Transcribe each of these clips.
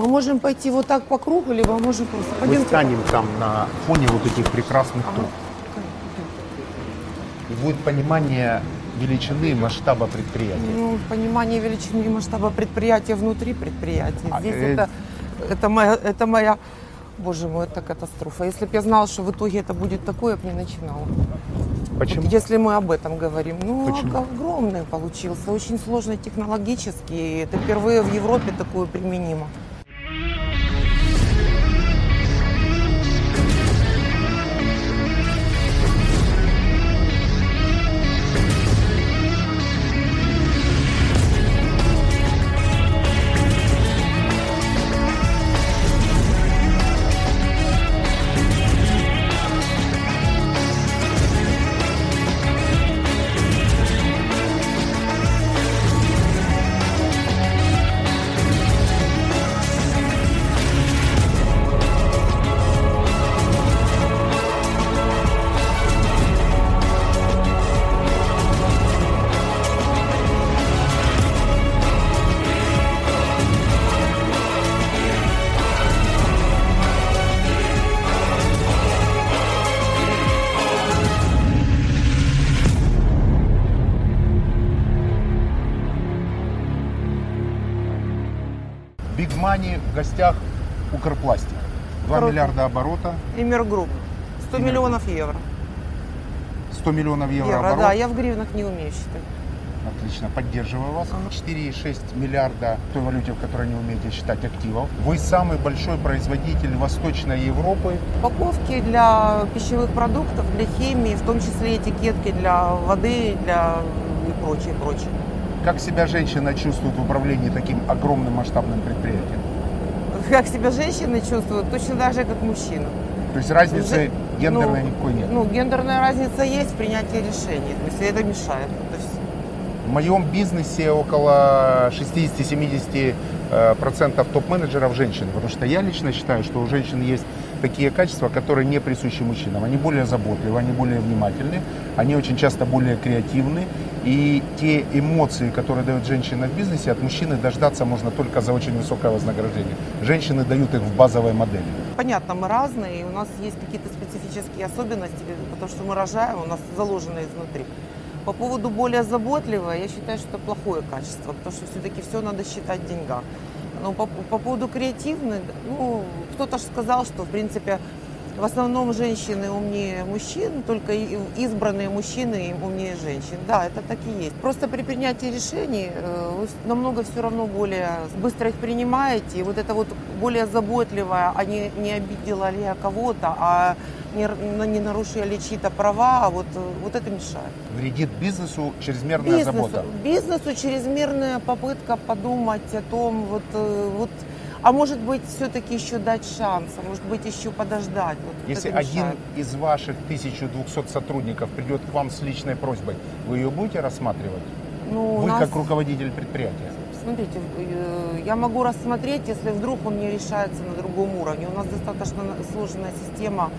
Мы можем пойти вот так по кругу, либо можем просто... Мы Пойдемте. станем там на фоне вот этих прекрасных Ага. труб. И будет понимание величины масштаба предприятия. Ну, понимание величины и масштаба предприятия внутри предприятия. А, Здесь э, это, это, моя, это моя... Боже мой, это катастрофа. Если бы я знала, что в итоге это будет такое, я бы не начинала. Почему? Вот если мы об этом говорим. Ну, Почему? огромный получился, очень сложный технологически. Это впервые в Европе такое применимо. Миллиарда оборота, Immer Group. 100 Immer миллионов евро. 100 миллионов евро, Евро, оборот. да, я в гривнах не умею считать. Отлично, поддерживаю вас. Ага. 4,6 миллиарда той валюте, в которой не умеете считать активов. Вы самый большой производитель Восточной Европы. Упаковки для пищевых продуктов, для химии, в том числе этикетки для воды, для и прочее, прочее. Как себя женщина чувствует в управлении таким огромным масштабным предприятием? Как себя женщины чувствуют, точно так же, как мужчина. То есть разницы Же- гендерной ну, никакой нет. Ну, гендерная разница есть в принятии решений, то есть это мешает. То есть В моем бизнесе около 60-70% э, топ-менеджеров женщин, потому что я лично считаю, что у женщин есть такие качества, которые не присущи мужчинам. Они более заботливы, они более внимательны, они очень часто более креативны. И те эмоции, которые дает женщина в бизнесе, от мужчины дождаться можно только за очень высокое вознаграждение. Женщины дают их в базовой модели. понятно, мы разные, и у нас есть какие-то специфические особенности, потому что мы рожаем, у нас заложено изнутри. По поводу более заботливого, я считаю, что это плохое качество, потому что все-таки все надо считать в деньгах. Но по, по поводу креативных, ну, кто-то же сказал, что, в принципе, в основном женщины умнее мужчин, только избранные мужчины умнее женщин. Да, это так и есть. Просто при принятии решений э, вы намного все равно более быстро их принимаете. И вот это вот более заботливое, а не, не обидела ли я кого-то, а не, не нарушила ли чьи-то права, а вот, э, вот это мешает. Вредит бизнесу чрезмерная забота. бизнесу чрезмерная попытка подумать о том, вот, э, вот а может быть, все-таки еще дать шанс, а может быть, еще подождать. Вот Если один мешает. из ваших 1200 сотрудников придет к вам с личной просьбой, вы ее будете рассматривать? Ну, Вы нас- как руководитель предприятия. Смотрите, э, я могу рассмотреть, если вдруг он не решается на другом уровне. У нас достаточно сложная система.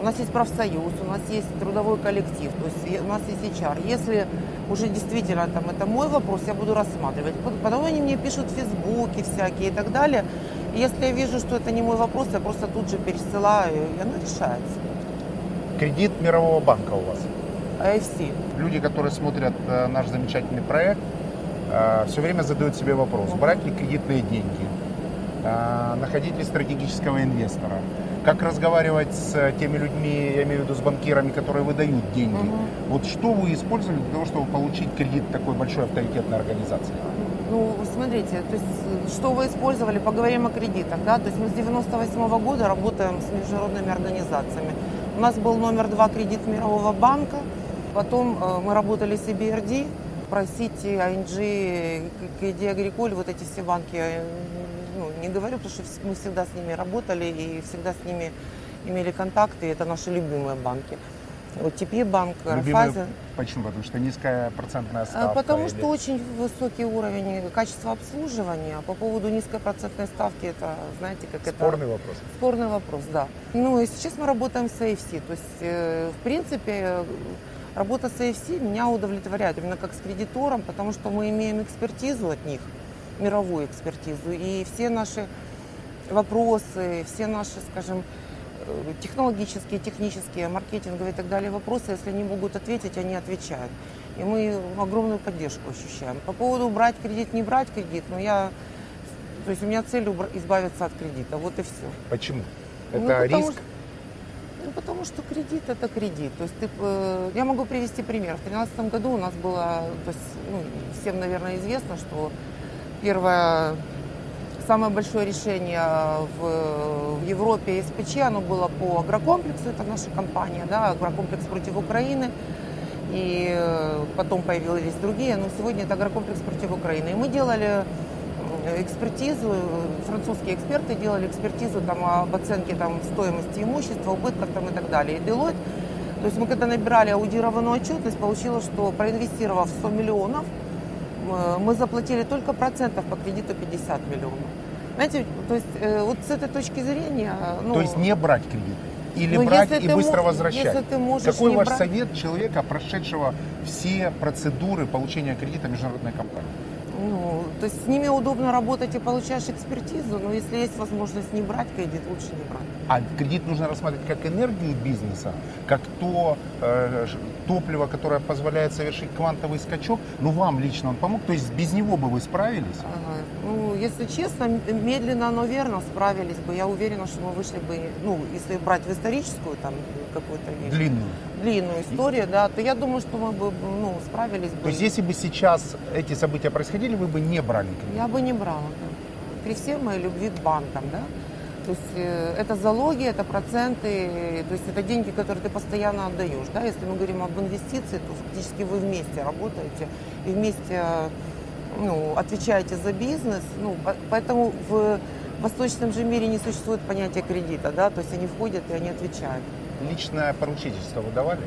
У нас есть профсоюз, у нас есть трудовой коллектив, то есть у нас есть HR. Если уже действительно там это мой вопрос, я буду рассматривать. Пот- Потом они мне пишут в Фейсбуке всякие и так далее. И если я вижу, что это не мой вопрос, я просто тут же пересылаю, и оно решается. Кредит Мирового банка у вас. AFC. Люди, которые смотрят э, наш замечательный проект, все время задают себе вопрос, брать ли кредитные деньги, э, находить ли стратегического инвестора, как разговаривать с э, теми людьми, я имею в виду с банкирами, которые выдают деньги. Мгм. Вот что вы использовали для того, чтобы получить кредит такой большой авторитетной организации? Ну, смотрите, то есть, э, что вы использовали, поговорим о кредитах, да, то есть мы с 98 года работаем с международными организациями. У нас был номер два кредит Мирового банка, потом э, мы работали с EBRD, просите ING, Креди Агриколь, вот эти все банки, я, ну, не говорю, потому что мы всегда с ними работали и всегда с ними имели контакты, это наши любимые банки. Вот ТП банк, Райфайзен. Почему? Потому что низкая процентная А, ставка. Потому или- что очень высокий уровень качества обслуживания. А По поводу низкой процентной ставки, это, знаете, как Спорный это... вопрос. Спорный вопрос, да. Ну и сейчас мы работаем с AFC. То есть, э, в принципе, работа с AFC меня удовлетворяет, именно как с кредитором, потому что мы имеем экспертизу от них, мировую экспертизу. И все наши вопросы, все наши, скажем, э, технологические, технические, маркетинговые и так далее вопросы, если они могут ответить, они отвечают. И мы огромную поддержку ощущаем. По поводу брать кредит, не брать кредит, но я, то есть у меня цель избавиться от кредита, вот и все. Почему? Ну, Это потому риск? что- ну, потому что кредит это кредит. То есть ты, э, я могу привести пример. В 2013 году у нас было, то есть, ну, всем, наверное, известно, что первое, самое большое решение в, в Европе СПЧ, оно было по агрокомплексу, это наша компания, да, агрокомплекс против Украины. И э, потом появились другие, но сегодня это агрокомплекс против Украины. И мы делали э, экспертизу, французские эксперты делали экспертизу там, об оценке там, стоимости имущества, убытков там, и так далее. И Deloitte, то есть мы когда набирали аудированную отчетность, получилось, что проинвестировав 100 миллионов, мы заплатили только процентов по кредиту 50 миллионов. Знаете, то есть э, вот с этой точки зрения... ну, То есть не брать кредиты? Или ну, брать и быстро возвращать? Если ты можешь Какой ваш брать- совет человека, прошедшего все процедуры получения кредита международной компании? Ну, то есть с ними удобно работать и получаешь экспертизу, но если есть возможность не брать кредит, лучше не брать. А кредит нужно рассматривать как энергию бизнеса, как то э, топливо, которое позволяет совершить квантовый скачок. Ну, вам лично он помог, то есть без него бы вы справились? Ага. Если честно, медленно, но верно справились бы. Я уверена, что мы вышли бы, ну, если брать в историческую там какую-то Длинную. длинную историю, да, то я думаю, что мы бы, ну, справились бы. То есть если бы сейчас эти события происходили, вы бы не брали кредит? Я бы не брала. да. При всей моей любви к банкам, да. То есть э, это залоги, это проценты, то есть это деньги, которые ты постоянно отдаешь. Да? Если мы говорим об инвестиции, то фактически вы вместе работаете и вместе ну, отвечаете за бизнес. Ну, по- поэтому в восточном же мире не существует понятия кредита, да, то есть они входят и они отвечают. Личное поручительство вы давали?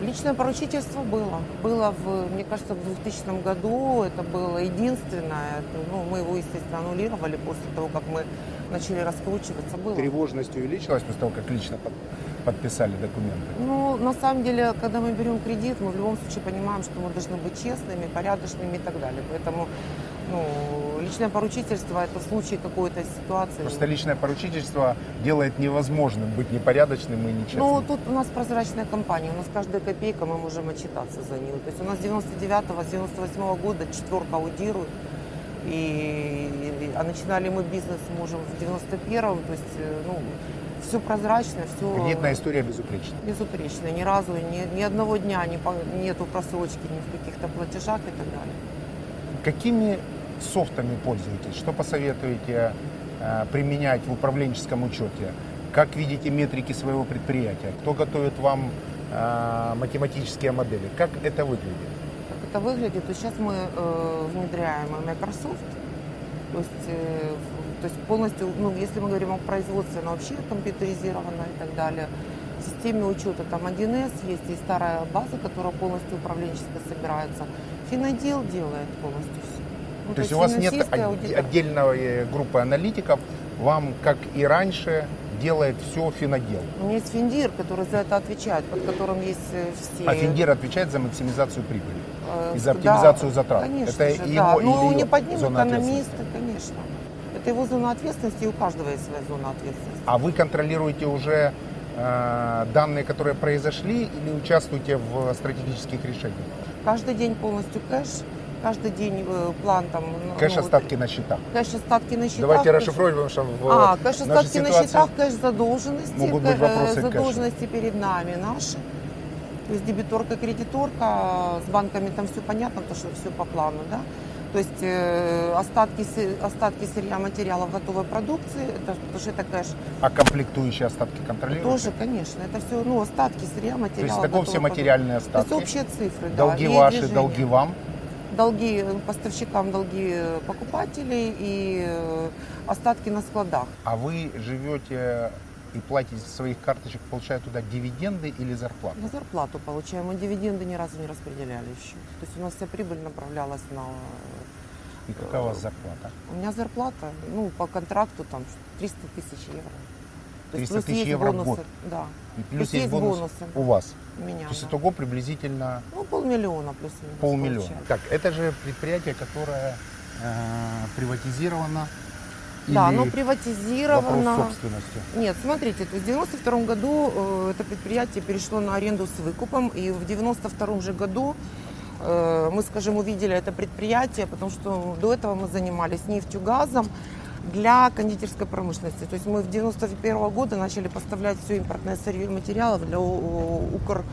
Личное поручительство было. Было, в, мне кажется, в 2000 году. Это было единственное. Ну, мы его, естественно, аннулировали после того, как мы начали раскручиваться. Было. Тревожность увеличилась после того, как лично под- подписали документы? Ну, на самом деле, когда мы берем кредит, мы в любом случае понимаем, что мы должны быть честными, порядочными и так далее. Поэтому ну, личное поручительство – это в случае какой-то ситуации. Просто личное поручительство делает невозможным быть непорядочным и нечестным. Ну, тут у нас прозрачная компания, у нас каждая копейка, мы можем отчитаться за нее. То есть у нас с 99-го, с 98 года четверка аудирует. И, а начинали мы бизнес, можем, в 91-м, то есть, э, ну, все прозрачно, все Кредитная история безупречна. безупречно. Ни разу, ни, ни одного дня не, нету просрочки ни в каких-то платежах и так далее. Какими софтами пользуетесь? Что посоветуете э, применять в управленческом учете? Как видите метрики своего предприятия? Кто готовит вам э, математические модели? Как это выглядит? Как это выглядит, то сейчас мы э, внедряем Microsoft, то есть, то есть полностью, ну, если мы говорим о производстве, оно вообще компьютеризировано и так далее. В системе учета там 1С есть и старая база, которая полностью управленческая собирается. Финодел делает полностью все. Ну, То есть у вас нет аудиторы. отдельной группы аналитиков, вам, как и раньше, делает все финодел. У меня есть Финдир, который за это отвечает, под которым есть э, все... А Финдир отвечает за максимизацию прибыли э, и за да, оптимизацию затрат. Конечно это же, его да. Ну, ее не под ним зона экономисты, конечно. Это его зона ответственности, и у каждого есть своя зона ответственности. А вы контролируете уже э, данные, которые произошли, или участвуете в стратегических решениях? Каждый день полностью кэш, каждый день э, план там... ну, Кэш ну, остатки на счетах. Кэш остатки на счетах. Давайте кэш- расшифруем, потому что в А, кэш нашей остатки на счетах, кэш задолженности. могут быть кэ- вопросы задолженности перед нами наши. То есть дебиторка, кредиторка, с банками там все понятно, потому что все по плану, да. То есть э, остатки, остатки сырья материалов готовой продукции, это, потому что это кэш. А комплектующие остатки контролируете? Тоже, конечно, это все, ну, остатки сырья То материалов. есть это все материальные То есть остатки. общие цифры, да. долги ваши, движения. долги вам. Долги э, поставщикам, долги э, покупателей и э, остатки на складах. А вы живете и платите со своих карточек, получая туда дивиденды или зарплату? На зарплату получаем, мы дивиденды ни разу не распределяли еще. То есть у нас вся прибыль направлялась на... И какая у вас зарплата? У меня зарплата, ну, по контракту там 300 тысяч евро. То 300 есть плюс тысяч евро в бонусы. год? Да, И плюс есть есть бонус бонусы. у вас. у меня. То есть да. итого приблизительно Ну, полмиллиона плюс-минус. полмиллиона. получается. Так, это же предприятие, которое э, приватизировано Да, оно вопрос приватизировано. собственности? Нет, смотрите, то есть в 92 году э, это предприятие перешло на аренду с выкупом, и в 92 же году э, мы, скажем, увидели это предприятие, потому что до этого мы занимались нефтью, для кондитерской промышленности. То есть мы в 91 года начали поставлять все импортное сырье и материалы для у- Укр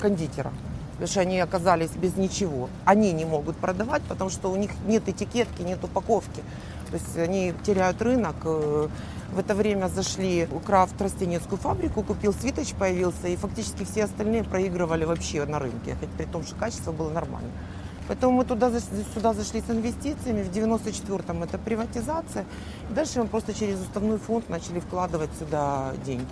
кондитера. Потому что они оказались без ничего. Они не могут продавать, потому что у них нет этикетки, нет упаковки. То есть они теряют рынок. Э, В это время зашли Крафт растенецкую фабрику, купил Свиточ, появился, и фактически все остальные проигрывали вообще на рынке, при том, что качество было нормально. Поэтому мы туда, сюда зашли с инвестициями, в 94-м это приватизация. Дальше мы просто через уставной фонд начали вкладывать сюда деньги.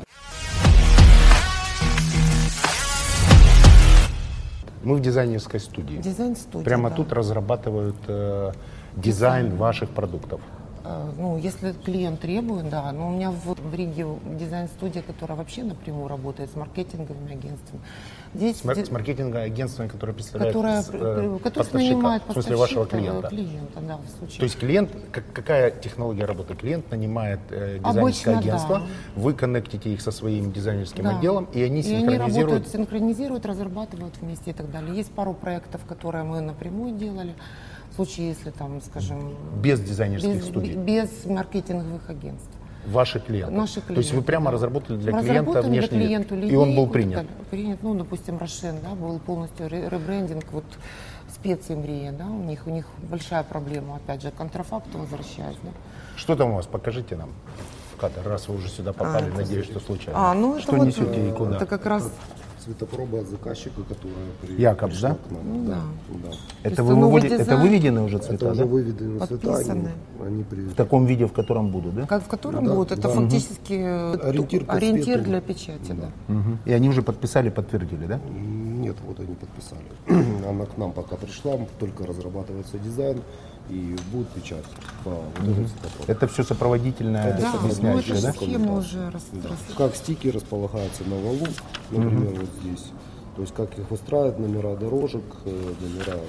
Мы в дизайнерской студии. Дизайн-студия. Прямо да. тут разрабатывают э, дизайн ваших продуктов. Э, Ну, если клиент требует, да. Но у меня в, в Риге дизайн-студия, которая вообще напрямую работает с маркетинговыми агентствами. Здесь С, с маркетинговым агентством, которое представляет которая, с- э, поставщика, нанимает в смысле вашего клиента. клиента, да, в случае. То есть клиент, как- какая технология работы? Клиент нанимает э, дизайнерское Обычно, агентство, да. вы коннектите их со своим дизайнерским Да. отделом, и они И они синхронизируют. работают, синхронизируют, разрабатывают вместе и так далее. Есть пару проектов, которые мы напрямую делали. В случае, если там, скажем, без дизайнерских без, студий. без маркетинговых агентств. Ваши клиенты. Наши То есть вы клиенты, прямо разработали для клиента разработали для внешний вид. клиенту И он был линейку принят. Принят, ну, допустим, Рошен, да, был полностью ре- ребрендинг, вот специи Мрия, да, у них, у них большая проблема, опять же, контрафакту возвращаюсь, да. Что там у вас? Покажите нам в кадр, раз вы уже сюда попали, А, надеюсь, что случайно. А, ну это что вот, несете и куда? Это как раз, Цветопроба от заказчика, которая при... Якобс, пришла да? к нам. Ну да? да. да. Это, вы выводи- это дизайн. выведены уже Это цвета, уже да? выведены цвета, они, Подписаны. они при... В таком виде, в котором будут, да? как, в котором Да, будет, это да. фактически э, Ориентир ориентир для печати, да. Мгм. И они уже подписали, подтвердили, да? Нет, вот они подписали. Она к нам пока пришла, только разрабатывается дизайн и будет печать по вот цветопробе. Это все сопроводительное, Да, объясняющее, да? схема уже рас- Да. Как стики располагаются на валу, например, вот здесь. То есть как их выстраивать, номера дорожек, э, номера,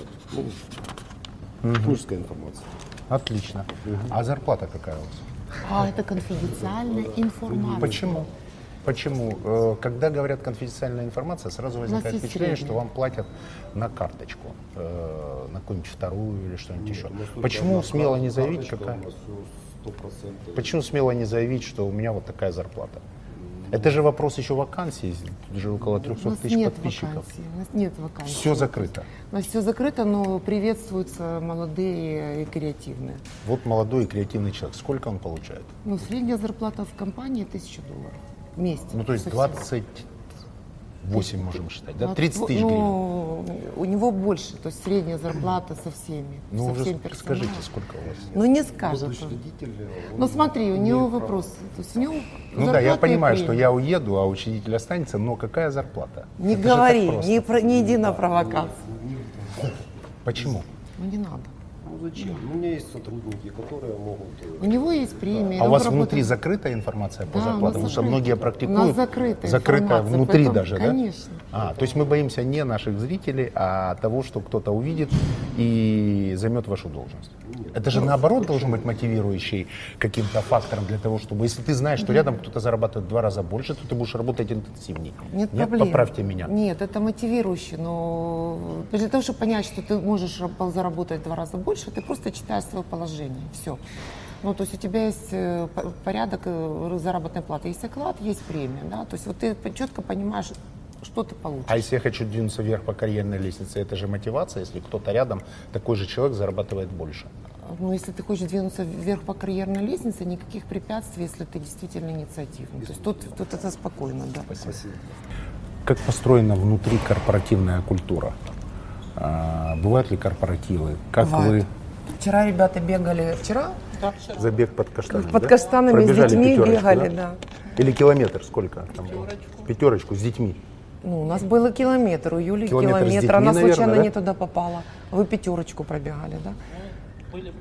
ну, техническая информация. Отлично. А зарплата какая у вас? А, это конфиденциальная информация. Почему? Почему? Э, Когда говорят конфиденциальная информация, сразу возникает впечатление, средняя. что вам платят на карточку, э, на какую-нибудь вторую или что-нибудь еще. У нас только Почему смело не заявить, какая? У нас все 100%. Почему смело не заявить, что у меня вот такая зарплата? Это же вопрос еще вакансий, тут же около У 300 нас тысяч нет подписчиков. вакансий. У нас нет вакансий. Все закрыто. У нас все закрыто, но приветствуются молодые и креативные. Вот молодой и креативный человек, сколько он получает? Ну, средняя зарплата в компании 1000 долларов в месяц. Ну, то есть Совсем. 28 можем считать, да? Ну, 30 тысяч ну, гривен. У него больше, то есть средняя зарплата со всеми. Ну, со уже всем скажите, персоналом. сколько у вас? Ну, не скажет. Он Ну, смотри, у него вопрос. То есть у него Ну да, я понимаю, что я уеду, а учредитель останется, но какая зарплата? Не Это говори, не, про, не иди на провокацию. Почему? Ну, не надо. Ну зачем? У меня есть сотрудники, которые могут... э, У него есть премия. А у вас работает- внутри закрытая информация по Да, у зарплатам? Потому что многие У практикуют. нас закрытая закрытая внутри поэтому- даже, да? конечно. А, то есть мы боимся не наших зрителей, а того, что кто-то увидит и займет вашу должность. Это же наоборот должен быть мотивирующий каким-то фактором для того, чтобы, если ты знаешь, что рядом кто-то зарабатывает в два раза больше, то ты будешь работать интенсивнее. Нет, проблем. Поправьте меня. Нет, это мотивирующе, но для того, чтобы понять, что ты можешь раб- заработать в два раза больше, ты просто читаешь свое положение. Все. Ну, то есть у тебя есть э, по- порядок э, заработной платы, есть оклад, есть премия, да, то есть вот ты четко понимаешь, что ты получишь. А если я хочу двинуться вверх по карьерной лестнице, это же мотивация, если кто-то рядом, такой же человек зарабатывает больше. Ну, если ты хочешь двинуться вверх по карьерной лестнице, никаких препятствий, если ты действительно инициативный. То есть тут, тут это спокойно, да. Спасибо. Как построена внутри корпоративная культура? А, бывают ли корпоративы? Как Бывает. Вчера ребята бегали, вчера вы забег под каштанами? под да? каштанами с Пробежали детьми пятерочку, бегали, да. Или километр сколько там было? Пятерочку с детьми. Ну, у нас было километр, у Юли Километр с километр, детьми, она наверное, случайно да? не туда попала. Вы пятерочку пробегали, да? были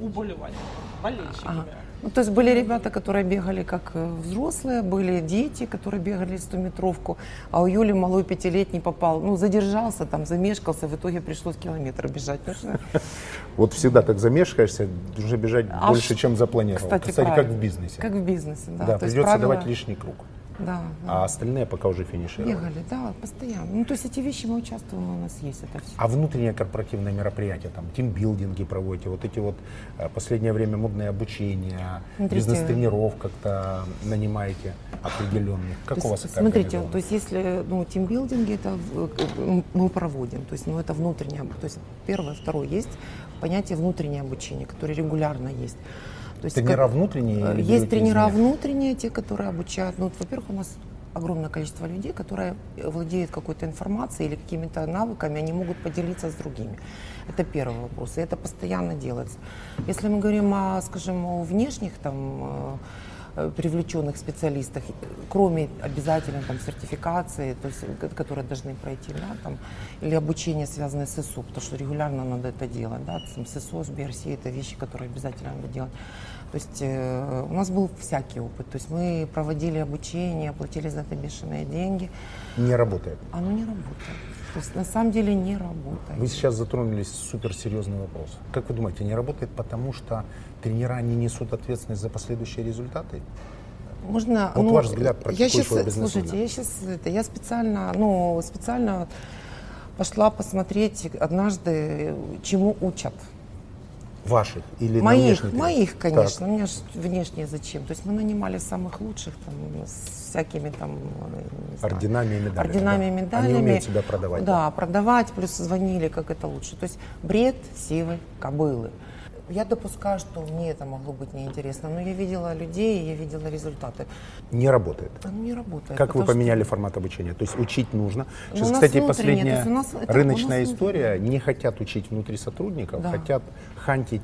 уболевания, болельщики. Ага. Ну, то есть были ребята, которые бегали как э, взрослые, были дети, которые бегали 100-метровку, а у Юли малой пятилетний попал, ну, задержался там, замешкался, в итоге пришлось километр бежать. Вот всегда так замешкаешься, уже бежать А больше, чем запланировал. Кстати, как в бизнесе. Как в бизнесе, да. да, придется давать лишний круг. Да, да. А остальные пока уже финишировали. Бегали, да, постоянно. Ну, то есть эти вещи мы участвуем, у нас есть это все. А внутренние корпоративные мероприятия, там, тимбилдинги проводите, вот эти вот э, последнее время модные обучения, бизнес-тренеров как-то нанимаете определенных. Как То у вас это Смотрите, то есть если ну, тимбилдинги это э, мы проводим, то есть ну, это внутреннее, то есть первое, второе, есть понятие внутреннее обучение, которое регулярно есть. То есть Тренера как- внутренние э, Есть тренера внутренние, те, которые обучают. Ну, вот, во-первых, у нас огромное количество людей, которые владеют какой-то информацией или какими-то навыками, они могут поделиться с другими. Это первый вопрос, и это постоянно делается. Если мы говорим о, скажем, о внешних там э, привлеченных специалистах, э, кроме обязательно там сертификации, то есть, э, которые должны пройти, да, там, или обучение, связанное с ССУ, потому что регулярно надо это делать, да, там, ССО, с BRC, это вещи, которые обязательно надо делать. То есть э, у нас был всякий опыт, то есть мы проводили обучение, платили за это бешеные деньги, Не работает. оно не работает. На самом деле не работает. Вы сейчас затронули суперсерьезный вопрос. Как вы думаете, не работает потому, что тренера не несут ответственность за последующие результаты? Можно, Вот ну, ваш взгляд я сейчас, слушайте, я сейчас это, я специально, ну, специально пошла посмотреть однажды, чему учат. Ваших или на моих, тренинг? моих, Так. конечно. У меня внешние зачем? То есть мы нанимали самых лучших там с всякими там Орденами и медалями. орденами и да? медалями. Они умеют себя продавать. Да, продавать, плюс звонили, как это лучше. То есть бред сивой кобылы. Я допускаю, что мне это могло быть неинтересно, но я видела людей, я видела результаты. Не работает. Оно не работает. Как вы потому что- поменяли формат обучения? То есть учить нужно. Ну, Сейчас, кстати, последняя нас это- рыночная история. Не хотят учить внутри сотрудников, Да. хотят хантить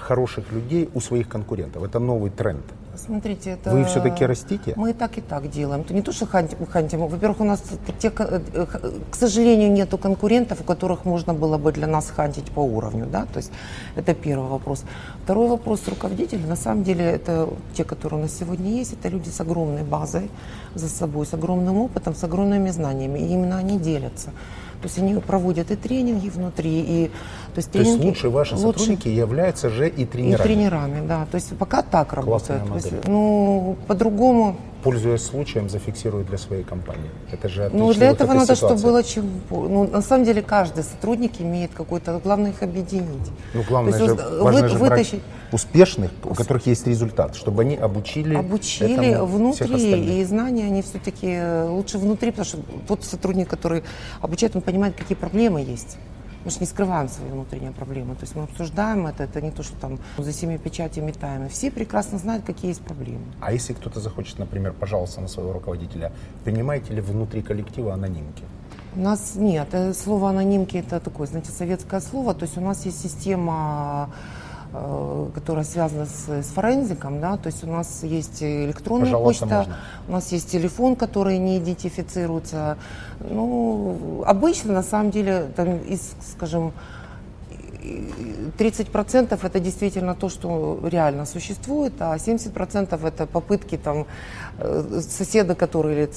хороших людей у своих конкурентов. Это новый тренд. Смотрите, это... Вы все-таки растите? Мы и так, и так делаем. Это не то, что хантим. хантим. Во-первых, у нас, те, э, э, к сожалению, нету конкурентов, у которых можно было бы для нас хантить по уровню. Да? То есть это первый вопрос. Второй вопрос руководителей. На самом деле, это те, которые у нас сегодня есть, это люди с огромной базой за собой, с огромным опытом, с огромными знаниями. И именно они делятся. То есть они проводят и тренинги внутри, и то есть, То есть тренинги лучшие ваши лучше- сотрудники являются же и и тренерами. тренерами, да. То есть пока так Классная работает. То есть, модель. ну, по-другому. Пользуясь случаем, зафиксируют для своей компании. Это же Ну, для этого надо, чтобы ситуации. было чем... Ну, на самом деле, каждый сотрудник имеет какой-то... Главное их объединить. Ну, главное То есть же, важно вы- же вытащить- успешных, у которых есть результат, чтобы они обучили, Обучили внутри, и знания, они все-таки лучше внутри, потому что тот сотрудник, который обучает, он понимает, какие проблемы есть. Мы же не скрываем свои внутренние проблемы. То есть мы обсуждаем это, это не то, что там за семью печати метаем. И все прекрасно знают, какие есть проблемы. А если кто-то захочет, например, пожаловаться на своего руководителя, принимаете ли внутри коллектива анонимки? У нас нет, э, слово анонимки это такое, знаете, советское слово. То есть у нас есть система, которая связана с, с форензиком, да, то есть у нас есть электронная Пожаловаться почта, можно. у нас есть телефон, который не идентифицируется. Ну, обычно, на самом деле, там из, скажем, 30% это действительно то, что реально существует, а 70% это попытки там э, соседа, который или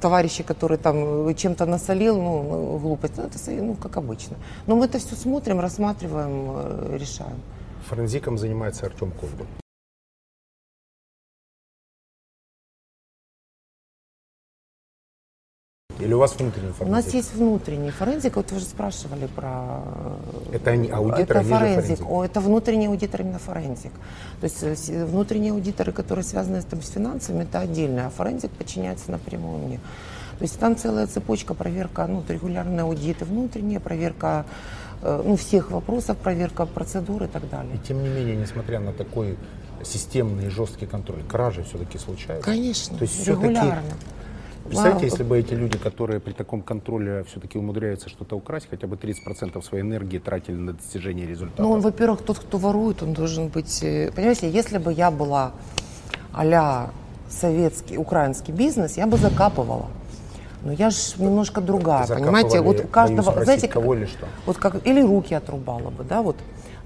товарища, который там чем-то насолил, ну, ну, глупость, ну, это со- ну, как обычно. Но мы это все смотрим, рассматриваем, э, решаем. Форензиком занимается Артем Ковбин. Или у вас внутренний У форензик? нас есть внутренний форензик, вот вы же спрашивали про... э, Это они аудиторы, это они форензик. форензик. О, это внутренний аудитор именно форензик. То есть э, с- внутренние аудиторы, которые связаны с, там, с финансами, это отдельно, а форензик подчиняется напрямую мне. То есть там целая цепочка, проверка, ну, регулярные аудиты внутренние, проверка э, ну, всех вопросов, проверка процедур и так далее. И тем не менее, несмотря на такой системный и жесткий контроль, кражи все-таки случаются. Конечно, То есть регулярно. Представьте, если бы эти люди, которые при таком контроле все-таки умудряются что-то украсть, хотя бы 30% своей энергии тратили на достижение результата. Ну, он, во-первых, тот, кто ворует, он должен быть... э, Понимаете, если бы я была а советский, украинский бизнес, я бы закапывала. Но я же немножко другая, понимаете? Вот у каждого, спросить, знаете, кого или что? вот как или руки отрубала бы, да, вот.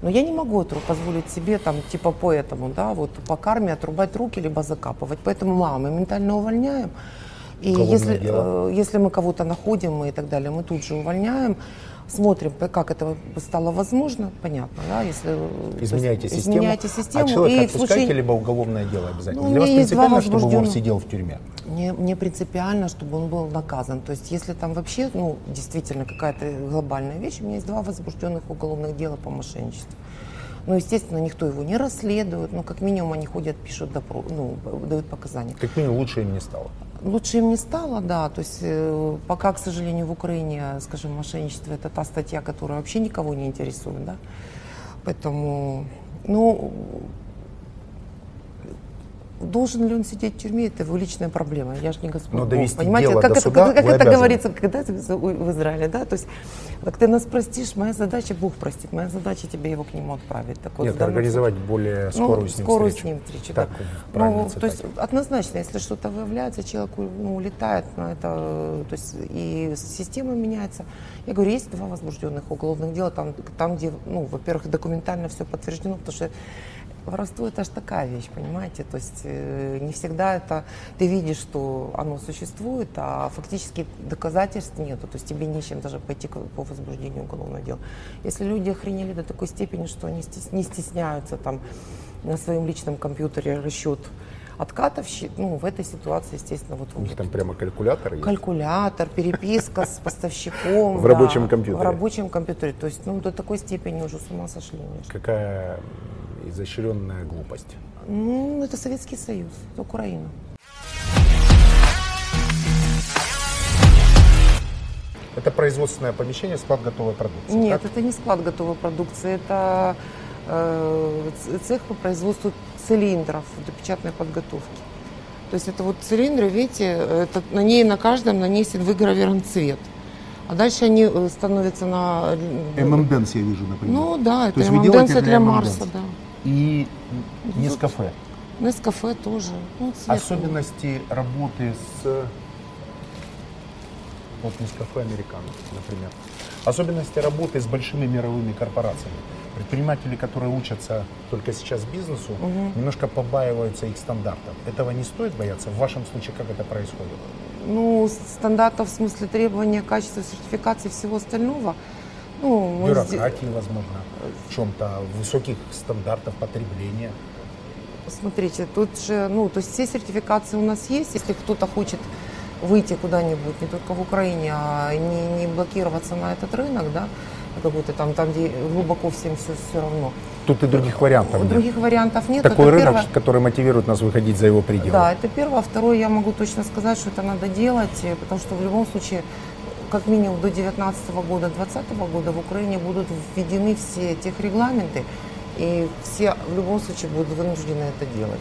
Но я не могу это позволить себе, там, типа по этому, да, вот по карме отрубать руки, либо закапывать. Поэтому мало, мы ментально увольняем. И если, э, если мы кого-то находим и так далее, мы тут же увольняем, смотрим, как это стало возможно, понятно, да, если... э, Изменяйте систему. Изменяйте систему. А человека и отпускаете, случае... либо уголовное дело обязательно? Ну, Для вас принципиально, чтобы вор сидел в тюрьме? Мне, мне принципиально, чтобы он был наказан. То есть, если там вообще, ну, действительно какая-то глобальная вещь, у меня есть два возбужденных уголовных дела по мошенничеству. Ну, естественно, никто его не расследует, но как минимум они ходят, пишут, допро- ну, дают показания. Как минимум лучше им не стало. Лучше им не стало, да. То есть э, пока, к сожалению, в Украине, скажем, мошенничество это та статья, которая вообще никого не интересует, да. Поэтому, ну, должен ли он сидеть в тюрьме, это его личная проблема. Я же не Господь. Но Бог, довести понимаете, дело как до это, суда как, как это обязаны. говорится, когда в Израиле, да? То есть, как ты нас простишь, моя задача Бог простит, моя задача тебе его к нему отправить. Так вот, Нет, данном организовать более скорую ну, с ним скорую встречу. с ним встречу. Так, да. Ну, то есть однозначно, если что-то выявляется, человек ну, улетает на это, то есть и система меняется. Я говорю, есть два возбужденных уголовных дела, там, там где, ну, во-первых, документально все подтверждено, потому что Воровство это же такая вещь, понимаете? То есть э, не всегда это ты видишь, что оно существует, а фактически доказательств нету. То есть тебе нечем даже пойти по возбуждению уголовного дела. Если люди охренели до такой степени, что они стес- не стесняются там на своем личном компьютере расчет откатов, ну, в этой ситуации, естественно, вот У них там прямо калькулятор есть. Калькулятор, переписка с поставщиком. В рабочем компьютере. В рабочем компьютере. То есть, ну, до такой степени уже с ума сошли. Какая изощренная глупость. Ну, это Советский Союз, это Украина. Это производственное помещение, склад готовой продукции. Нет, так? это не склад готовой продукции, это э, цех по производству цилиндров для печатной подготовки. То есть это вот цилиндры, видите, это на ней на каждом нанесен выгравирован цвет. А дальше они э, становятся на... ММДенс я вижу, например. Ну да, То это есть вы ММД делаете для для? Марса, да. И Нескафе. Нескафе тоже. Ну, цвет. Особенности работы с вот Нескафе Американо, например. Особенности работы с большими мировыми корпорациями. Предприниматели, которые учатся только сейчас бизнесу, немножко побаиваются их стандартов. Этого не стоит бояться? В вашем случае как это происходит? Ну, стандартов в смысле требования, качества, сертификации, всего остального. Ну, Бюрократии, возможно, в чем-то, высоких стандартов потребления. Смотрите, тут же, ну, то есть все сертификации у нас есть. Если кто-то хочет выйти куда-нибудь, не только в Украине, а не, не блокироваться на этот рынок, да, какой-то там, там, где глубоко всем все, все равно. Тут и других вариантов нет. Других вариантов нет. Такой Это рынок, первое. который мотивирует нас выходить за его пределы. Да, это первое. А Второе, я могу точно сказать, что это надо делать, потому что в любом случае, как минимум до 2019 года, 2020 года в Украине будут введены все техрегламенты, и все в любом случае будут вынуждены это делать.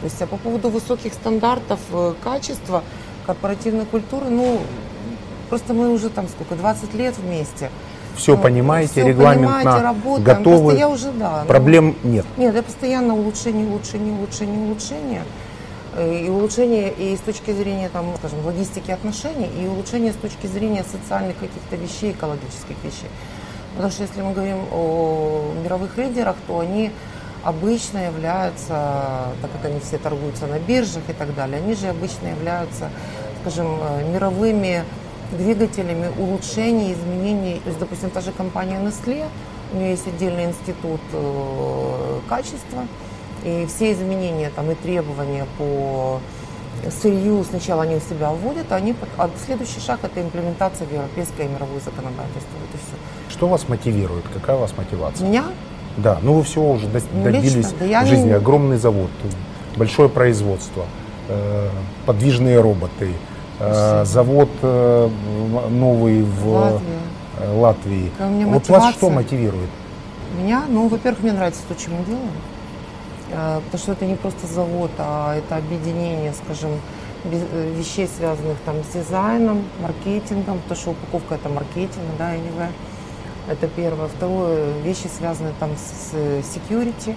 То есть, а по поводу высоких стандартов э, качества корпоративной культуры, ну, просто мы уже там сколько, 20 лет вместе. Все Ну, понимаете, всё регламентно понимаете, работаем. готовы. Просто я уже, да. ну, Проблем нет. нет, это постоянно улучшение, улучшение, улучшение, улучшение. Э, И улучшение и с точки зрения, там, скажем, логистики отношений, и улучшение с точки зрения социальных каких-то вещей, экологических вещей. Потому что если мы говорим о мировых лидерах, то они обычно являются, так как они все торгуются на биржах и так далее, они же обычно являются, скажем, э, мировыми двигателями улучшений, изменений. То есть, допустим, та же компания Nestle, у нее есть отдельный институт э, качества, и все изменения там, и требования по сырью сначала они у себя вводят, а, они, а следующий шаг это имплементация в европейское и мировое законодательство. Вот и все. Что вас мотивирует? Какая у вас мотивация? Меня Да, ну вы всего уже Ну, добились лично, да я в жизни. не- Огромный завод, большое производство, э, подвижные роботы, э, завод э, новый в Латвии. Меня Вот вас что мотивирует? Меня, ну, во-первых, мне нравится то, что мы делаем, потому что это не просто завод, а это объединение, скажем, э, вещей, связанных там с дизайном, маркетингом, потому что упаковка это маркетинг, да, anyway. Это первое. Второе, вещи, связанные там с э, security,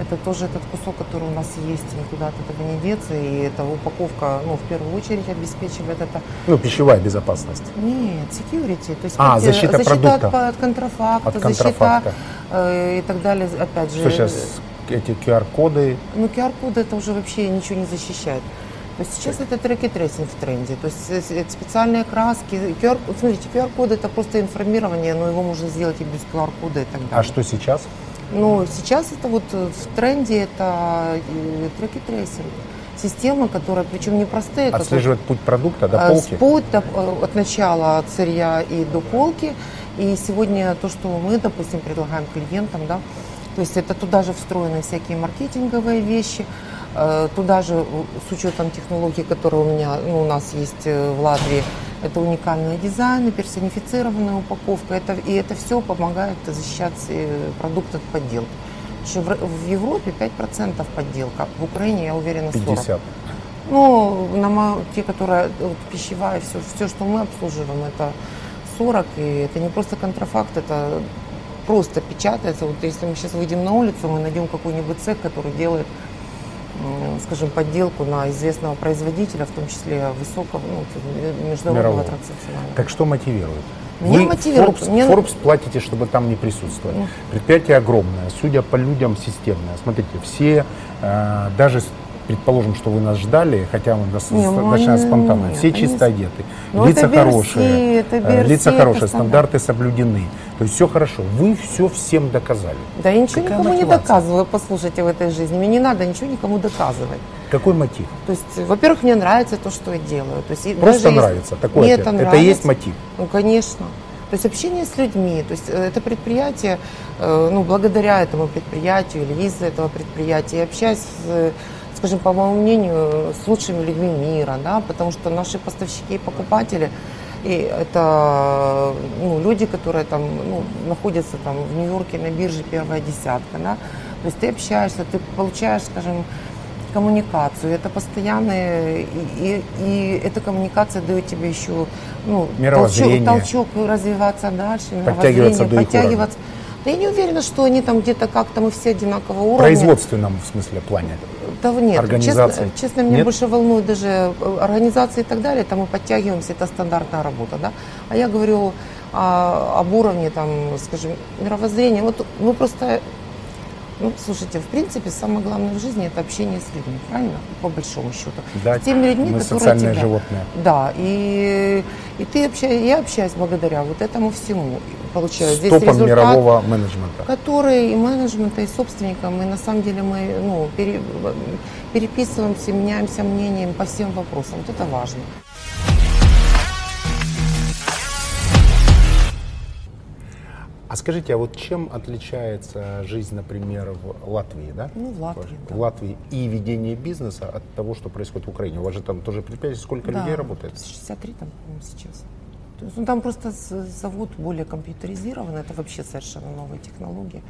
Это тоже этот кусок, который у нас есть, никуда от этого не деться. И эта упаковка, ну, в первую очередь обеспечивает это. Ну, пищевая безопасность. Нет, security. То есть А, э, защита продукта. От, от контрафакта, От контрафакта. защита э, и так далее. Опять же, Что сейчас эти QR-коды, ну, QR-коды это уже вообще ничего не защищает. То есть сейчас это track and tracing в тренде. То есть специальные краски. QR, смотрите, QR-код это просто информирование, но его можно сделать и без QR-кода и так далее. а что сейчас? Ну, сейчас это вот э, в тренде это э, track and tracing. Системы, которые, причем не простые, которые- Отслеживает путь продукта до Э, полки? путь до- от начала от сырья и до полки. И сегодня то, что мы, допустим, предлагаем клиентам, да, то есть это туда же встроены всякие маркетинговые вещи, э, туда же э, с учетом технологий, которые у меня, ну, у нас есть э, в Латвии, это уникальные дизайны, персонифицированная упаковка, это, и это все помогает защищать продукт от подделки. Еще в, Европе 5% подделка, в Украине, я уверена, 40%. 50. Ну, на те, которые вот, пищевая, все, все, что мы обслуживаем, это 40, и это не просто контрафакт, это просто печатается. Вот если мы сейчас выйдем на улицу, мы найдем какой-нибудь цех, который делает, скажем, подделку на известного производителя, в том числе высокого, ну, т- международного транснационального. Так что мотивирует? Меня Вы мотивирует. Forbes, Мне- Forbes платите, чтобы там не присутствовать. Ну. Предприятие огромное, судя по людям, системное. Смотрите, все, э, даже предположим, что вы нас ждали, хотя мы дос- Не, ну, достаточно они- спонтанно, нет, все они чисто с- одеты, Ну, лица это хорошие, это э, BRC, лица это хорошие, стандарт. стандарты соблюдены. То есть все хорошо. Вы все всем доказали. Да я ничего Какая никому не мотивация? доказываю, послушайте, в этой жизни. Мне не надо ничего никому доказывать. Какой мотив? То есть, во-первых, мне нравится то, что я делаю. То есть, Просто даже если- нравится. Такой Мне это это нравится. есть мотив. Ну, конечно. То есть общение с людьми, то есть э, это предприятие, э, ну, благодаря этому предприятию или из-за этого предприятия, я общаюсь, с, э, скажем, по моему мнению, с лучшими людьми мира, да, потому что наши поставщики и покупатели, и это ну, люди, которые там ну, находятся там в Нью-Йорке на бирже первая десятка, да, то есть ты общаешься, ты получаешь, скажем, коммуникацию, это постоянная, и, и, и эта коммуникация дает тебе еще ну, толчок, толчок развиваться дальше, Подтягиваться до подтягиваться. Да я не уверена, что они там где-то как-то мы все одинакового В уровня. производственном в смысле плане. Да нет, Организации? Честно, честно, меня Нет? больше волнует даже э, организации и так далее, там мы подтягиваемся, это стандартная работа, да. А я говорю о- об уровне, там, скажем, мировоззрения. Вот мы просто, ну, слушайте, в принципе, самое главное в жизни это общение с людьми, правильно? По большому счету. Да, с теми людьми, мы которые социальные тебя- животные. Да, и, и ты общаешься, я общаюсь благодаря вот этому всему. Получаю С здесь результат мирового менеджмента. которые и менеджмента, и собственникам, и на самом деле мы ну, пере- переписываемся, меняемся мнением по всем вопросам. Вот это важно. А скажите, а вот чем отличается жизнь, например, в Латвии, да? Ну, в Латвии, В да. Латвии и ведение бизнеса от того, что происходит в Украине. У вас же там тоже предприятие, сколько людей работает? 63 там, по-моему, сейчас. То есть, ну, там просто завод более компьютеризирован, это вообще совершенно новые технологии.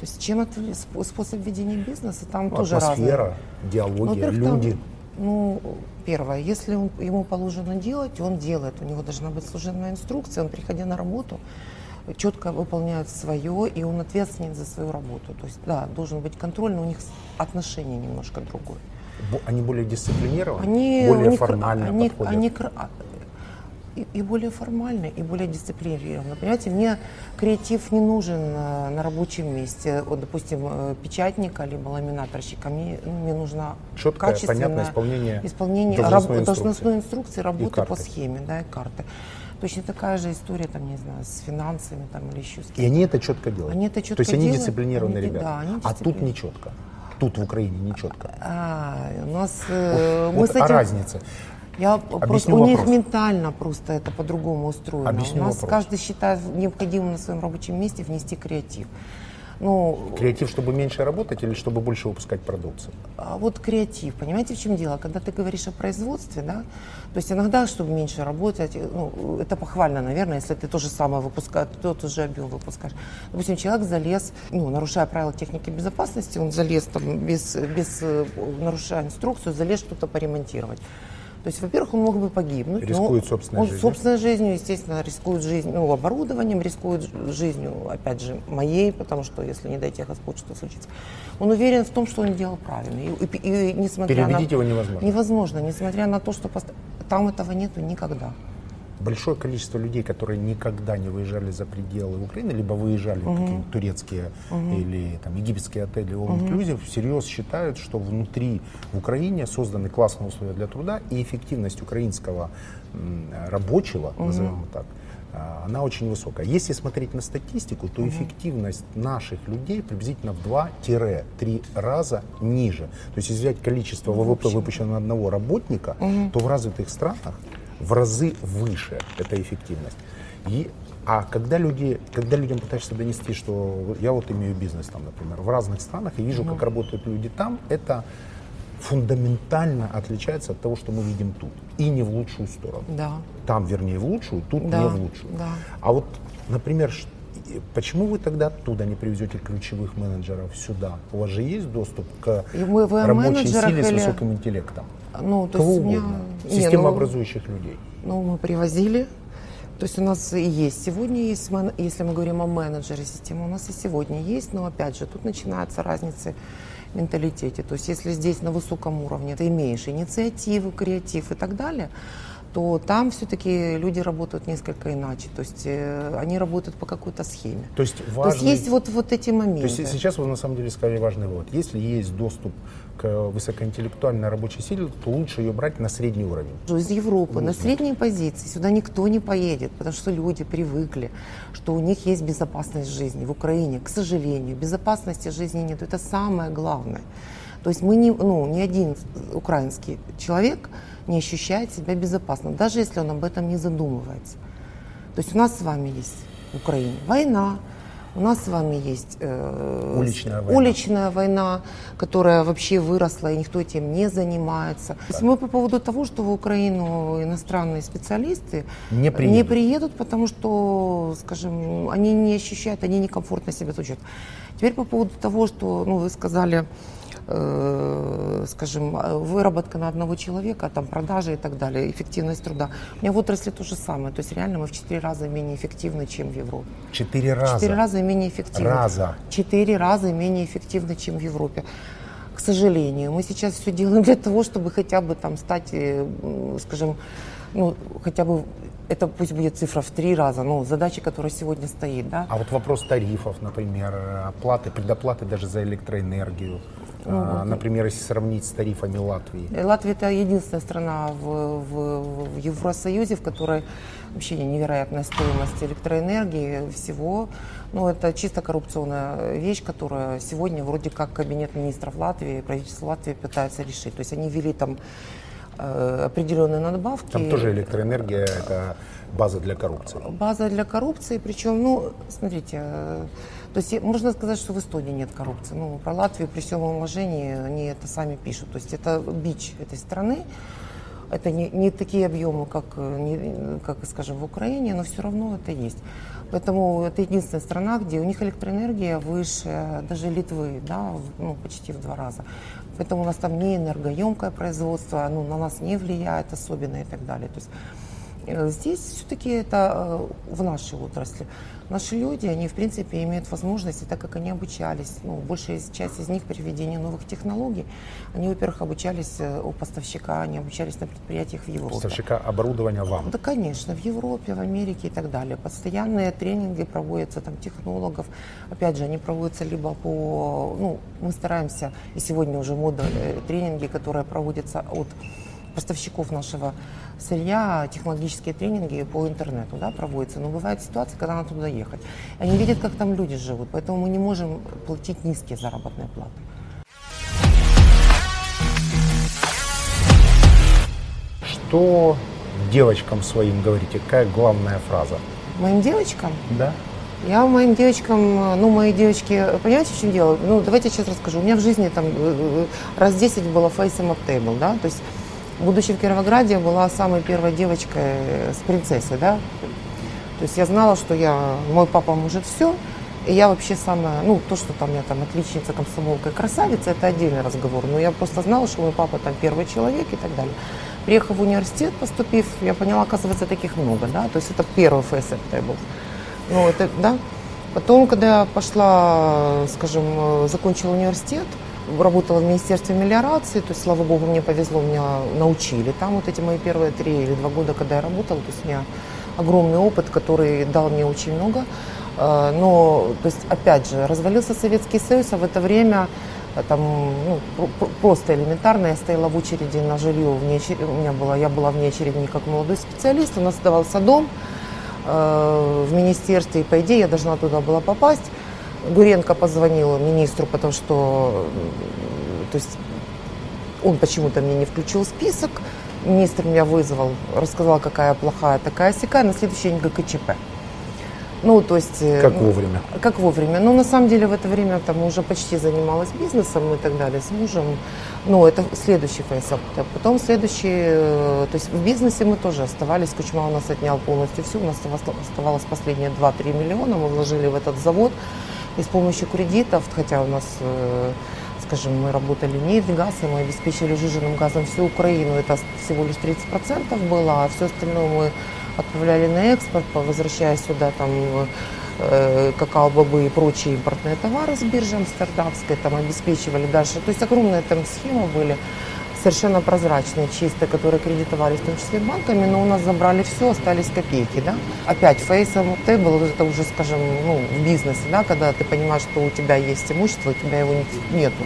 То есть чем это сп- способ ведения бизнеса, там Ну, тоже атмосфера, разные. Ну, диалогия, во-первых, там, люди. ну, первое, если он, ему положено делать, он делает. У него должна быть служебная инструкция, он, приходя на работу, четко выполняет свое, и он ответственен за свою работу. То есть, да, должен быть контроль, но у них отношение немножко другое. Они более дисциплинированы, Они, более них- формально они, подходят. они а, и, и более формально, и более дисциплинированно. Понимаете, мне креатив не нужен э, на рабочем месте. Вот, допустим, э, печатника либо ламинаторщика. Мне, ну, мне нужно Четкое, качественное понятное исполнение исполнение должностной раб- инструкции. должностной инструкции, работы по схеме, да, и карты. Точно такая же история, там, не знаю, с финансами там, или еще с И кем-то. они это четко делают. Они это То четко есть они делают, дисциплинированные они- ребята. да, они а тут не четко. Тут в Украине не четко. А, у нас э, мы Вот с этим... а разница. Я просто, Объясню у них ментально просто это по-другому устроено. Объясню у нас вопрос. каждый считает необходимым на своем рабочем месте внести креатив. Ну, Креатив, чтобы меньше работать или чтобы больше выпускать продукцию? а вот креатив, понимаете, в чем дело? Когда ты говоришь о производстве, да, то есть иногда, чтобы меньше работать, э, ну, это похвально, наверное, если ты то же самое выпускаешь, тот же объем выпускаешь. Допустим, человек залез, ну, нарушая правила техники безопасности, он залез там без, без э, нарушая инструкцию, залез что-то поремонтировать. То есть, во-первых, он мог бы погибнуть. но Рискует собственной он жизнью. собственной жизнью, естественно, рискует жизнью, ну, оборудованием, рискует жизнью, опять же, моей, потому что, если не дай Господь, что случится. Он уверен в том, что он делал правильно. И, и- и несмотря Переубедить на... его невозможно. Невозможно, несмотря на то, что пост- там этого нету никогда. Большое количество людей, которые никогда не выезжали за пределы Украины, либо выезжали в какие-нибудь турецкие или там, египетские отели all inclusive, всерьез считают, что внутри в Украине созданы классные условия для труда, и эффективность украинского рабочего, назовем его так, а, она очень высокая. Если смотреть на статистику, то эффективность наших людей приблизительно в 2-3 раза ниже. То есть, если взять количество ВВП, выпущенного на одного работника, то в развитых странах в разы выше эта эффективность. И, а когда, люди, когда людям пытаешься донести, что я вот имею бизнес там, например, в разных странах и вижу, как работают люди там, это фундаментально отличается от того, что мы видим тут. И не в лучшую сторону. Да. Там, вернее, в лучшую, тут Да, не в лучшую. да. А вот, например, и почему вы тогда оттуда не привезете ключевых менеджеров сюда? У вас же есть доступ к мы- рабочей силе с или- высоким интеллектом? Ну, то Кого есть у меня... угодно. Не, Системообразующих людей. Ну, мы привозили. То есть у нас и есть сегодня, есть, если мы говорим о менеджере системы, у нас и сегодня есть, но опять же, тут начинаются разницы в менталитете. То есть если здесь на высоком уровне ты имеешь инициативу, креатив и так далее, то там все-таки люди работают несколько иначе. То есть э, они работают по какой-то схеме. То есть То есть важный- есть вот, вот эти моменты. То есть сейчас вы на самом деле сказали важный вывод. Если есть доступ к высокоинтеллектуальной рабочей силе, то лучше ее брать на средний уровень. из Европы на Нужно. средней позиции сюда никто не поедет, потому что люди привыкли, что у них есть безопасность жизни. В Украине, к сожалению, безопасности жизни нет. Это самое главное. То есть мы не, ну, ни один украинский человек не ощущает себя безопасно, даже если он об этом не задумывается. То есть у нас с вами есть в Украине война, у нас с вами есть э, Уличная война. уличная война, которая вообще выросла, и никто этим не занимается. То есть мы по поводу того, что в Украину иностранные специалисты Не приедут. приедут, потому что, скажем, они не ощущают, они некомфортно себя чувствуют. Теперь по поводу того, что ну, вы сказали, скажем, э, выработка на одного человека, там продажи и так далее, эффективность труда. У меня в отрасли то же самое. То есть реально мы в четыре раза менее эффективны, чем в Европе. Четыре раза. Четыре раза менее эффективны. Раза. Четыре раза менее эффективны, чем в Европе. К сожалению, мы сейчас все делаем для того, чтобы хотя бы там стать, э, скажем, ну, хотя бы это пусть будет цифра в три раза, ну, задача, которая сегодня стоит, да. А вот вопрос тарифов, например, оплаты, предоплаты даже за электроэнергию. Ну, А, например, если сравнить с тарифами Латвии. Э, Латвия это единственная страна в, в- в Евросоюзе, в которой вообще невероятная стоимость электроэнергии всего. Ну, это чисто коррупционная вещь, которая сегодня вроде как кабинет министров Латвии, правительство Латвии пытается решить. То есть они ввели там э, определенные надбавки. Там тоже электроэнергия – это база для коррупции. База для коррупции, причем, ну, смотрите, э, то есть можно сказать, что в Эстонии нет коррупции. Ну, про Латвию при всем уважении они это сами пишут. То есть это бич этой страны. Это не, не такие объемы, как, не- как, скажем, в Украине, но все равно это есть. Поэтому это единственная страна, где у них электроэнергия выше даже Литвы, да, ну, почти в два раза. Поэтому у нас там не энергоемкое производство, оно на нас не влияет особенно и так далее. То есть Здесь все-таки это э, в нашей отрасли. Наши люди, они в принципе имеют возможности, так как они обучались, ну, большая часть из них при введении новых технологий, они, во-первых, обучались э, у поставщика, они обучались на предприятиях в Европе. Поставщика оборудования вам. Да, конечно, в Европе, в Америке и так далее. Постоянные тренинги проводятся там технологов. Опять же, они проводятся либо по, ну, мы стараемся, и сегодня уже мода э, тренинги, которые проводятся от поставщиков нашего сырья, технологические тренинги по интернету да, проводятся. Но бывает ситуация, когда надо туда ехать. Они видят, как там люди живут, поэтому мы не можем платить низкие заработные платы. Что девочкам своим говорите? Какая главная фраза? Моим девочкам Да? Я моим девочкам, ну, мои девочки, понимаете, в чем дело? Ну, давайте я сейчас расскажу. У меня в жизни там э, э, раз 10 было фейсом up table, да, то есть, будучи в Кировограде, была самой первой девочкой с принцессой, да. То есть я знала, что я, мой папа может все, и я вообще самая, ну, то, что там я там отличница, комсомолка и красавица, это отдельный разговор. Но я просто знала, что мой папа там первый человек и так далее. Приехав в университет, поступив, я поняла, оказывается, таких много, да, то есть это первый фейсап был. Ну, это, да. Потом, когда я пошла, скажем, э, закончила университет, работала в Министерстве мелиорации, то есть, слава богу, мне повезло, меня научили. Там вот эти мои первые три или два года, когда я работала, то есть у меня огромный опыт, который дал мне очень много. Э, но, то есть, опять же, развалился Советский Союз, а в это время э, там, ну, просто элементарно, я стояла в очереди на жилье, вне, у меня была, я была вне очереди не как молодой специалист, у нас сдавался дом э, в министерстве, и по идее я должна туда была попасть. Гуренко позвонил министру, потому что то есть, он почему-то мне не включил список. Министр меня вызвал, рассказал, какая плохая такая сякая, на следующий день ГКЧП. Ну, то есть... Э, как вовремя? Как вовремя. Ну, на самом деле, в это время там уже почти занималась бизнесом и так далее, с мужем. Ну, это следующий fuckup. Потом следующий... Э, то есть в бизнесе мы тоже оставались. Кучма у нас отнял полностью все. У нас оставалось последние 2-3 миллиона. Мы вложили в этот завод. И с помощью кредитов, хотя у нас, э, скажем, мы работали не в газ, и мы обеспечили жиженным газом всю Украину, это всего лишь 30% было, а все остальное мы отправляли на экспорт, возвращая сюда там э, какао-бобы и прочие импортные товары с биржи Амстердамской, там обеспечивали дальше. То есть огромные там схемы были совершенно прозрачные, чистые, которые кредитовались, в том числе банками, но у нас забрали все, остались копейки, да. Опять фейсом тейбл, это уже, скажем, ну, в бизнесе, да, когда ты понимаешь, что у тебя есть имущество, у тебя его нету.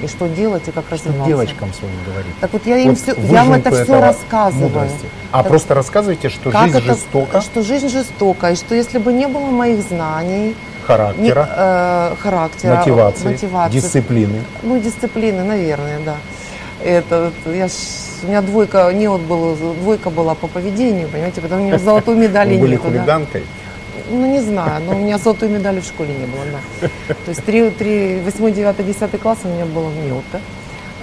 И что делать, и как что развиваться. девочкам своим говорить. Так вот я им вот все, я им это все рассказываю. Мудрости. А так, просто рассказывайте, что жизнь это, жестока. Что жизнь жестока, и что если бы не было моих знаний, характера, не, э, характера мотивации, мотивации, дисциплины. Ну, дисциплины, наверное, да. Это, я ж, у меня двойка, не вот был, двойка была по поведению, понимаете, потому что у меня золотой медали Вы были хулиганкой? Ну, не знаю, но у меня золотой медали в школе не было, да. То есть 3, 3, 8, 9, 10 класс у меня было мелко.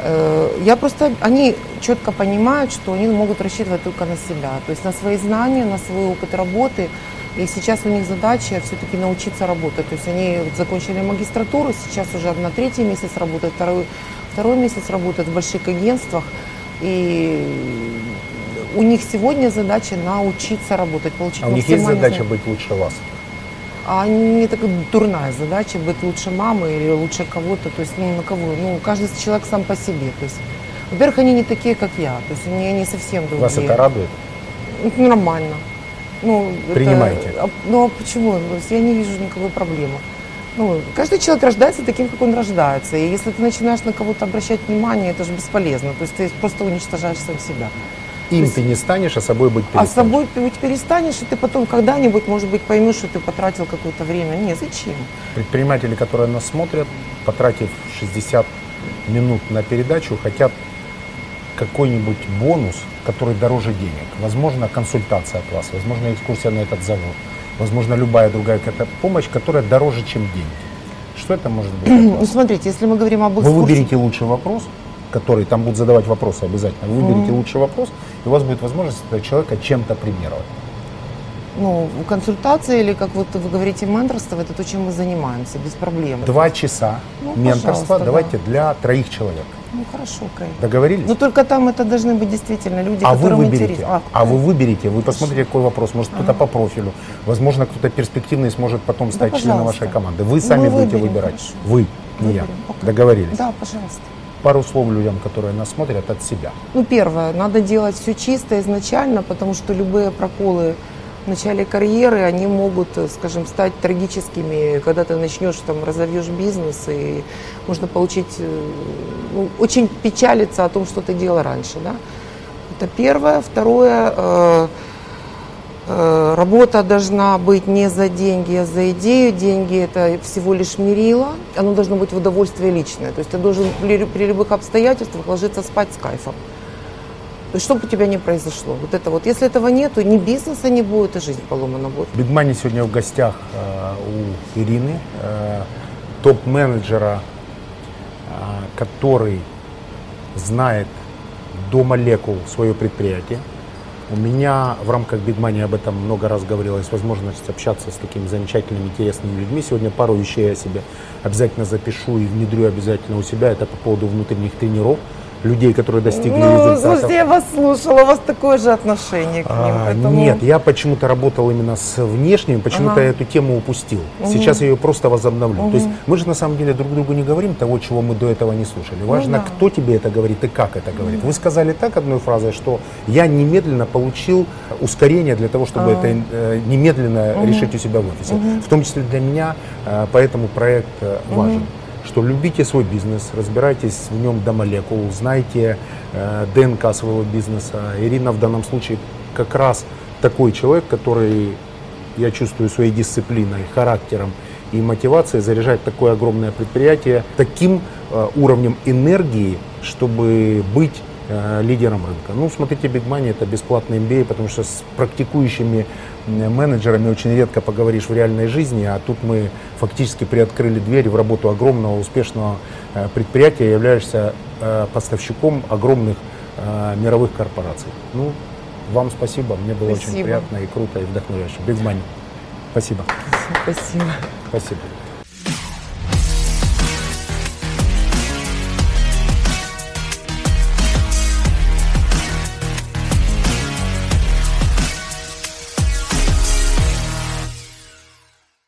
Э, я просто, они четко понимают, что они могут рассчитывать только на себя, то есть на свои знания, на свой опыт работы. И сейчас у них задача все-таки научиться работать. То есть они закончили магистратуру, сейчас уже на третий месяц работают, второй второй месяц работают в больших агентствах, и у них сегодня задача научиться работать, получить А у них есть задача быть лучше вас? А не такая дурная задача быть лучше мамы или лучше кого-то, то есть ну, на кого, ну каждый человек сам по себе, то есть, во-первых, они не такие, как я, то есть они не совсем другие. Вас это радует? Ну, нормально. Ну, Принимаете? Это, ну, а почему? Я не вижу никакой проблемы. Ну, каждый человек рождается таким, как он рождается. И если ты начинаешь на кого-то обращать внимание, это же бесполезно. То есть ты просто уничтожаешь сам себя. Им есть, ты не станешь, а собой быть перестанешь. А собой ты перестанешь, и ты потом когда-нибудь, может быть, поймешь, что ты потратил какое-то время. Не, зачем? Предприниматели, которые нас смотрят, потратив 60 минут на передачу, хотят какой-нибудь бонус, который дороже денег. Возможно, консультация от вас, возможно, экскурсия на этот завод возможно, любая другая какая-то помощь, которая дороже, чем деньги. Что это может быть? Ну, смотрите, если мы говорим об экскурсии... Вы выберите лучший вопрос, который там будут задавать вопросы обязательно. Вы выберете mm-hmm. лучший вопрос, и у вас будет возможность этого человека чем-то примировать. Ну, консультация или, как вот вы говорите, менторство, это то, чем мы занимаемся, без проблем. Два часа ну, менторства давайте да. для троих человек. Ну хорошо, окей. Договорились? Но только там это должны быть действительно люди, а которым вы выберете, интересно. А, а вы выберете, вы посмотрите, какой вопрос. Может, кто-то по профилю. Возможно, кто-то перспективный сможет потом стать да, членом вашей команды. Вы сами Мы будете выберем, выбирать. Хорошо. Вы, не выберем. я. Окей. Договорились? Да, пожалуйста. Пару слов людям, которые нас смотрят от себя. Ну, первое, надо делать все чисто изначально, потому что любые проколы в начале карьеры, они могут, скажем, стать трагическими, когда ты начнешь, там, разовьешь бизнес, и можно получить, э, ну, очень печалиться о том, что ты делал раньше, да. Это первое. Второе, э, э, работа должна быть не за деньги, а за идею. Деньги – это всего лишь мерило, оно должно быть в удовольствие личное. То есть ты должен при, при любых обстоятельствах ложиться спать с кайфом. То есть, чтобы у тебя не произошло. Вот это вот. Если этого нету, ни бизнеса не будет, и жизнь поломана будет. Бигмани сегодня в гостях э, у Ирины, э, топ-менеджера, э, который знает до молекул свое предприятие. У меня в рамках Бигмани об этом много раз говорилось, возможность общаться с такими замечательными, интересными людьми. Сегодня пару вещей я себе обязательно запишу и внедрю обязательно у себя. Это по поводу внутренних тренеров людей, которые достигли Ну, результатов. слушайте, я вас слушала, у вас такое же отношение к ним. А, поэтому- Нет, я почему-то работал именно с внешним, почему-то Ага. я эту тему упустил. Сейчас я ее просто возобновлю. То есть мы же на самом деле друг другу не говорим того, чего мы до этого не слушали. Важно, да. кто тебе это говорит и как это говорит. Вы сказали так одной фразой, что я немедленно получил ускорение для того, чтобы это э, немедленно решить у себя в офисе. В том числе для меня, э, поэтому проект э, важен. Что любите свой бизнес, разбирайтесь в нем до молекул, знайте э, ДНК своего бизнеса. Ирина в данном случае как раз такой человек, который, я чувствую, своей дисциплиной, характером и мотивацией заряжает такое огромное предприятие таким э, уровнем энергии, чтобы быть э, лидером рынка. Ну, смотрите, Big Money это бесплатный MBA, потому что с практикующими менеджерами очень редко поговоришь в реальной жизни, а тут мы фактически приоткрыли дверь в работу огромного успешного э, предприятия, являешься э, поставщиком огромных э, мировых корпораций. Ну, вам спасибо, мне было очень Спасибо. приятно и круто и вдохновляюще. Big Money. Спасибо. Спасибо. Спасибо.